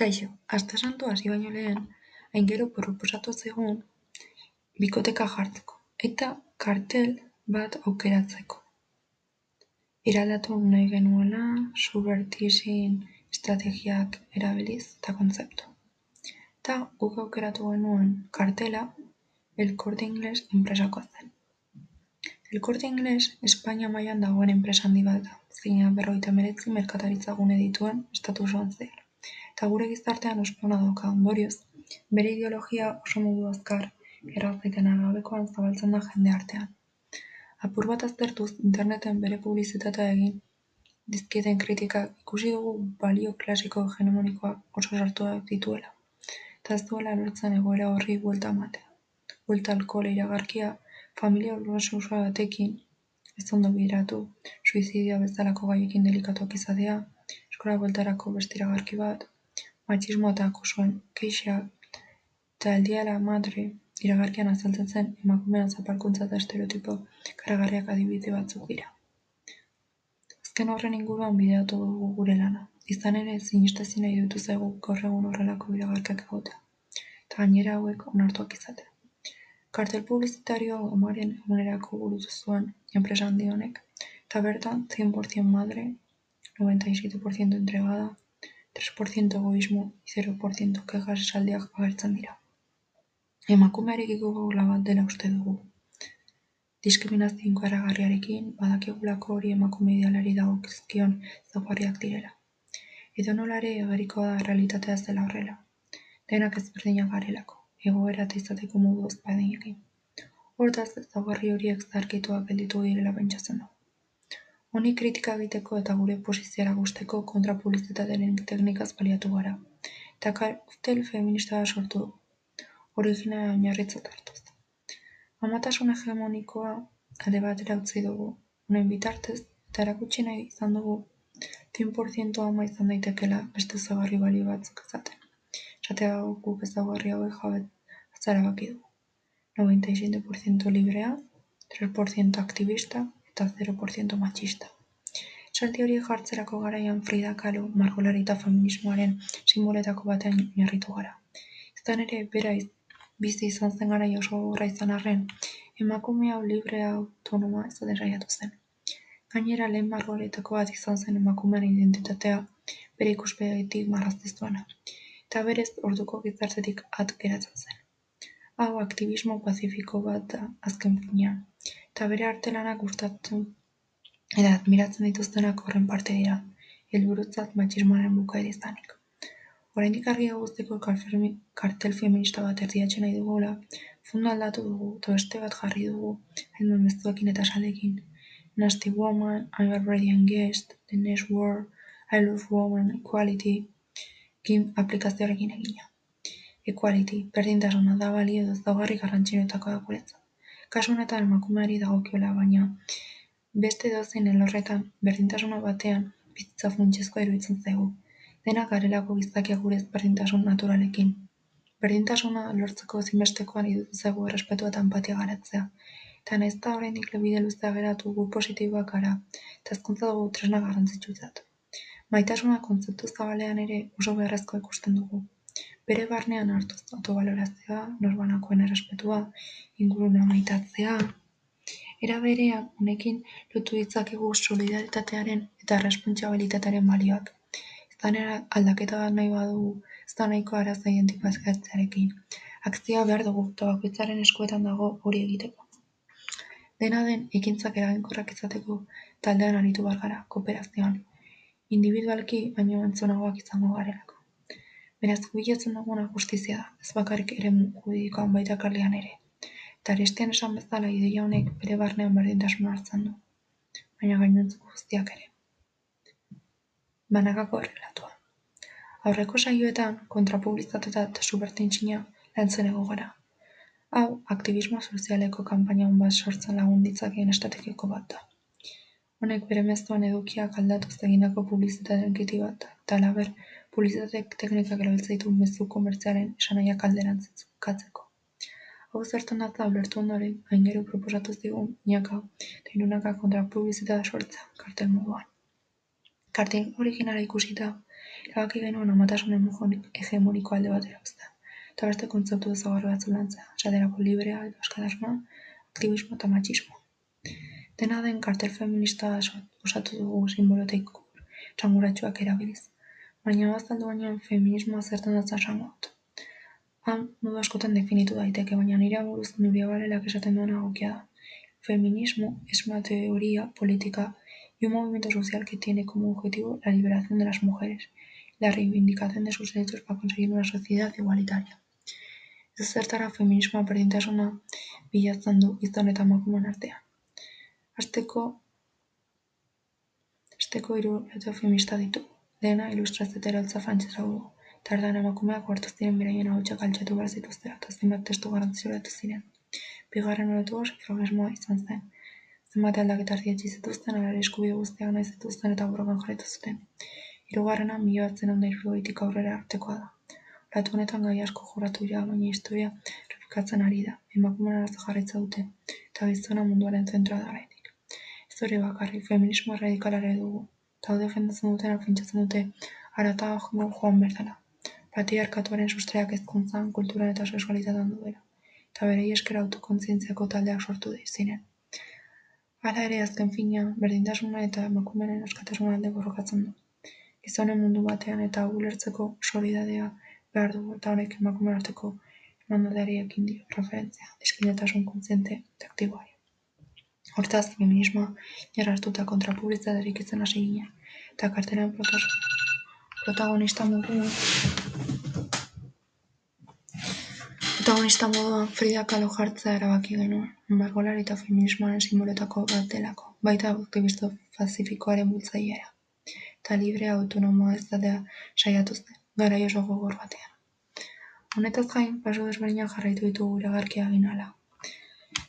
Kaixo, aste santua hasi baino lehen, Aingeru proposatu zigun bikoteka jartzeko eta kartel bat aukeratzeko. Eraldatu nahi genuela, subvertising estrategiak erabiliz eta kontzeptu. Eta guk aukeratu genuen kartela El Corte Inglés enpresakoa zen. El Corte Inglés Espainia mailan dagoen enpresa handi bat da, zeina berrogeita hemeretzi merkataritza gune dituen estatusoan zehar. Eta gure gizartean oso dauka ondorioz, bere ideologia oso modu azkar errazaiten agabekoan zabaltzen da jende artean. Apur bat aztertuz, interneten bere publizitatea egin dizkieten kritikak ikusi dugu balio klasiko hegemonikoak oso sartuak dituela. Eta ez duela lortzen egoera horri buelta ematea. Buelta alkohola iragarkia, familia oso batekin, ez ondo bideratu, suizidioa bezalako gaiekin delikatuak izatea, eskola bueltarako beste iragarki bat, matxismo eta akosoen keixak, eta el la madre iragarkian azaltzen zen emakumeen zapalkuntza eta estereotipo karagarriak adibide batzuk dira. Azken horren inguruan bideatu dugu gure lana. Izan ere, sinestezin nahi dutu zaigu gaur egun horrelako iragarkiak egotea. Eta gainera hauek onartuak izatea. Kartel publizitario hau amaren egunerako burutu zuen enpresa handi honek, eta bertan 100% madre, 97% entregada, 3% egoismo, 0% kejas esaldiak agertzen dira. Emakumearekiko gaula bat dela uste dugu. Diskriminazio ikaragarriarekin, badakigulako hori emakume idealari dagokizkion ezaugarriak direla. Edo nola ere da errealitatea ez dela horrela. Denak ezberdinak garelako, egoera eta izateko modu ezberdinekin. Hortaz, ezaugarri horiek zaharkituak gelditu direla pentsatzen dugu. Honi kritika egiteko eta gure posizioa gusteko kontrapublizitatearen teknikaz baliatu gara. Eta kartel feminista bat sortu dugu. Originala oinarritzat hartuz. Amatasun hegemonikoa alde batera utzi dugu. Honen bitartez, eta erakutsi nahi izan dugu 100% ama izan daitekela beste ezaugarri balio batzuk izaten. Esatea guk ezaugarri hauek jabetzea erabaki dugu. 97% librea, 3% aktivista eta 0% machista. Esaldi hori jartzerako garaian Frida Kahlo margolari eta feminismoaren simboletako batean oinarritu gara. Izan ere, bera bizi izan zen garai oso gogorra izan arren, emakume hau librea autonoma izaten saiatu zen. Gainera, lehen margoletako bat izan zen emakumearen identitatea bere ikuspegitik marraztu zuena. Eta berez, orduko gizartetik at geratzen zen. Hau aktivismo pazifiko bat da azken finean, eta bere artelanak gustatzen eta admiratzen dituztenak horren parte dira, helburutzat matxismoaren bukaera izanik. Oraindik argi guztiko kartel feminista bat erdiatzen nahi dugula, fondo aldatu dugu eta beste bat jarri dugu, helmen mezuekin eta salekin. Nasty Woman, I'm already engaged, The Next World, I Love Woman, Equality, kin aplikazioarekin egina. Equality, berdintasuna da balio edo ezaugarri garrantzitsuenetako da guretzat. Kasu honetan emakumeari dagokiola, baina beste edozein elorretan berdintasuna batean bizitza funtsezkoa iruditzen zaigu. Denak garelako gizakiak gure ezberdintasun naturalekin. Berdintasuna lortzeko ezinbestekoan iruditzen zaigu errespetua eta empatia garatzea. Eta nahiz eta oraindik bide luzea geratu gu positiboak gara, eta hezkuntza dugu tresna garrantzitsutzat. Maitasuna kontzeptu zabalean ere oso beharrezkoa ikusten dugu. Bere barnean hartuz autobalorazioa, norbanakoen errespetua, ingurunea maitatzea, Era berean, honekin lotu ditzakegu solidaritatearen eta errespontsabilitatearen balioak. Ere, aldaketa bat nahi badugu, da nahiko arazoa identifikatzearekin. Akzioa behar dugu eta eskuetan dago hori egiteko. Dena den, ekintzak eraginkorrak izateko taldean aritu behar gara, kooperazioan. Individualki, baino entzonagoak izango garelako. Beraz, bilatzen duguna justizia da, ez bakarrik eremu juridikoan baita kalean ere. Eta arestian esan bezala ideia honek bere barnean berdintasuna hartzen du. Baina gainontzeko guztiak ere. Banakako errelatua. Aurreko saioetan kontrapublizateta eta subvertintzina lantzen ego gara. Hau, aktivismo sozialeko kanpaina hon bat sortzen lagun ditzakeen estrategiko bat da. Honek bere mezuan edukiak aldatu egindako publizitatean kiti bat da, eta laber publizitate teknikak erabiltzen ditu mezu komertzialen esanaiak alderantzitzkatzeko. Hau zertan datza ulertu ondoren, aingeru proposatu zigun Iñaka eta Irunaka kontra publizitatea sortzea, kartel moduan. Kartel originala ikusita, Erabaki genuen amatasun hegemoniko alde batera uztea, eta beste kontzeptu ezaugarri batzuk lantzea, esaterako librea edo askatasuna, aktibismo eta matxismo. Dena den kartel feminista osatu dugu simbolo eta ikur txanguratsuak erabiliz, baina azaldu baino feminismoa zertan datzan esango dut. Han, modu askotan definitu daiteke, baina nire aburuz Nuria Varelak esaten duena egokia da. Feminismo es una teoría política y un movimiento social que tiene como objetivo la liberación de las mujeres, la reivindicación de sus derechos para conseguir una sociedad igualitaria. Ez zertara feminismoa berdintasuna bilatzen du gizon eta emakumeen artean. Hasteko Hasteko hiru letra feminista ditu. Lehena ilustrazio eta iraultza frantsesa dugu. Tardan emakumeak ohartu ziren beraien ahotsak altxatu behar zituztela eta zenbat testu garrantzitsu ziren. Bigarren olotua sufragismoa izan zen. Zenbat aldaketa ardietzi zituzten, alare eskubide guztiak nahi zituzten eta borrokan jarraitu zuten. Hirugarrena mila onda irugaitik aurrera artekoa da. Olatu honetan gai asko jorratu dira, baina historia repikatzen ari da. Emakumeen arazo jarraitza dute, eta gizona munduaren zentroa da gaitik. Ez hori bakarrik, feminismo radikalare dugu. Hau defendatzen duten pentsatzen dute arata joan bertala patriarkatuaren sustraiak hezkuntzan, kulturan eta sexualitatean duela, eta bere esker autokontzientziako taldeak sortu ziren. Hala ere, azken fina, berdintasuna eta emakumeen askatasuna alde borrokatzen du. Gizonen mundu batean eta ulertzeko solidadea behar dugu, eta honek emakumeen arteko emandaldeari ekin dio, referentzia, diskinetasun kontziente eta aktiboari. Hortaz, feminismoa jarrartuta kontrapublitza izen hasi ginen, eta kartelan protagonista modu Protagonista moduan Frida Kahlo jartzea erabaki genuen, margolari eta feminismoaren simboletako bat delako, baita aktivisto pazifikoaren bultzaileera. Eta libre autonomoa ez datea saiatu zen, gara oso gogor batean. Honetaz gain, paso desberdinak jarraitu ditugu iragarkia ginala.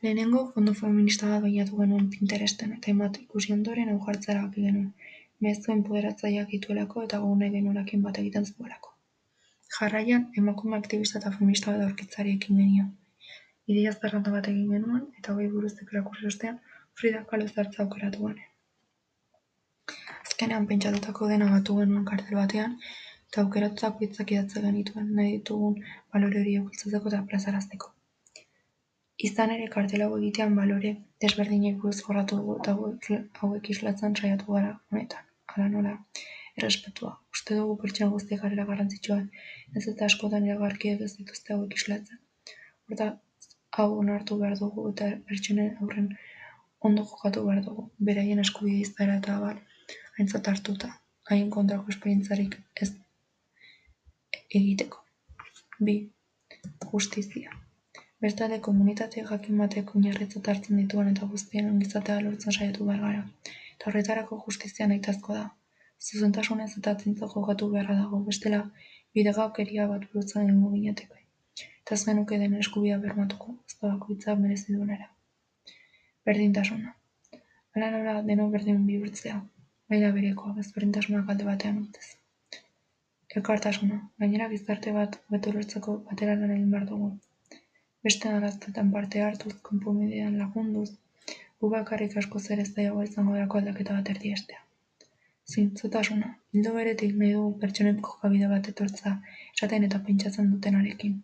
Lehenengo, fondo feminista bat bainatu genuen Pinteresten, eta emat ikusi ondoren hau jartzea erabaki genuen, mezuen poderatzaileak ituelako eta gune genuelakin bat egiten zuelako. Jarraian, emakume aktivista eta feminista bat aurkitzari ekin genion. Ideia zerrenda bat egin genuen, eta hogei buruzek irakurri ostean, Frida Kahlo zartza aukeratu gane. Azkenean pentsatutako dena batu genuen kartel batean, eta aukeratutako hitzak idatze genituen, nahi ditugun balore hori eta plazarazteko. Izan ere kartel hau egitean balore desberdinek buruz jorratu dugu eta hauek islatzen saiatu gara honetan. Hala nola, errespetua. Uste dugu pertsona guztiak garela garrantzitsua, ez eta askotan iragarkiek ez dituzte hauek islatzen. Horta, hau onartu behar dugu eta pertsonen aurren ondo jokatu behar dugu. Beraien eskubide izara eta abar, haintzat hartuta, haien kontrako esperientzarik ez egiteko. Bi, justizia. Bertale komunitate jakin batek oinarritzat hartzen dituen eta guztien ongizatea lortzen saiatu behar gara. Eta horretarako justizia nahitazko da, zuzentasunez eta atzintza jokatu beharra dago, bestela bidegaukeria bat burutzen egingo ginateke. Eta ez genuke den eskubia bermatuko, ez da bakoitza merezi duenera. Berdintasuna. Hala nola deno berdin bihurtzea, baina berekoa, ez berdintasunak alde batean utez. Elkartasuna, gainera gizarte bat beto lortzeko batera lan egin behar dugu. Beste araztetan parte hartuz, konpomidean lagunduz, gu bakarrik asko zer ez da izango dako aldaketa bat erdiestea zintzotasuna, ildo beretik nahi dugu pertsonen jokabide bat etortza esaten eta pentsatzen dutenarekin.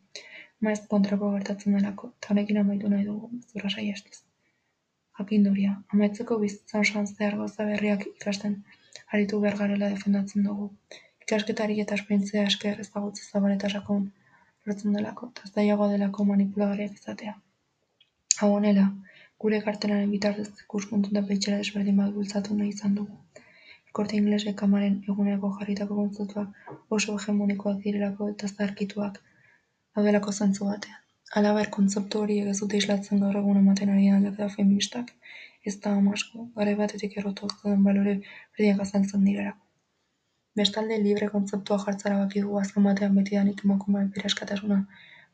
Maiz kontrako gertatzen delako, eta honekin amaitu nahi dugu, zurra saiestuz. Jakinduria, amaitzeko bizitzan osan zehar gauza berriak ikasten aritu behar garela defendatzen dugu. Ikasketari eta esperientzia esker ezagutza zabal eta sakon lortzen delako, eta zaiagoa delako manipulagariak izatea. Hau honela, gure kartenaren bitartez ikuspuntu eta peitxera desberdin bat bultzatu nahi izan dugu. Korte inglesek amaren eguneko jarritako kontzeptuak oso hegemonikoak direlako eta zarkituak daudelako zentzu batean. Halaber, kontzeptu horiek ez dute islatzen gaur egun ematen ari aldaketa feministak, ez da amasko, gara batetik errotu den balore berdiak azaltzen direlako. Bestalde, libre kontzeptua jartzara baki dugu azken batean beti danik emakumeak bere eskatasuna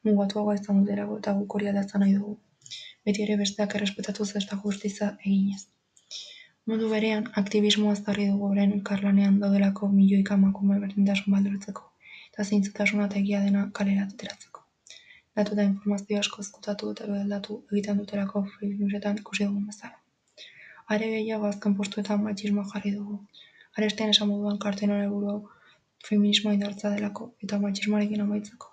mugatuagoa izan dutelako eta guk hori aldatzen nahi dugu. Beti ere besteak errespetatuz ez da justiza eginez. Modu berean, aktivismoa ezarri dugu orain elkarlanean daudelako milioika emakume berdintasun baldortzeko eta zintzotasuna eta egia dena kalera ateratzeko. Datu eta informazio asko ezkutatu eta aldatu egiten dutelako free newsetan ikusi dugun bezala. Are gehiago azken postuetan matxismoa jarri dugu. Arestean esan moduan karten hori feminismoa indartzea delako, eta matxismoarekin amaitzeko.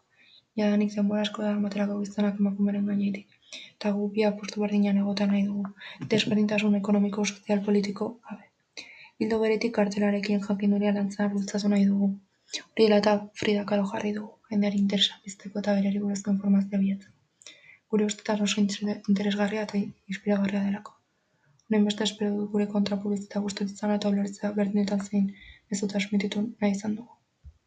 Jadanik denbora asko darmatelako gizonak emakumeren gainetik, eta gu bi apustu berdinean egotea nahi dugu, desberdintasun ekonomiko, sozial, politiko gabe. Ildo beretik kartelarekin jakinduria lantzea bultzatu nahi dugu. Hori eta Frida Kahlo jarri dugu, jendeari interesa pizteko eta berari buruzko informazioa bilatzeko. Gure ustetan oso interesgarria eta inspiragarria delako. Beste espero du gure kontrapublizita gustatu izana eta ulertzea berdinetan zein mezu transmititu nahi izan dugu.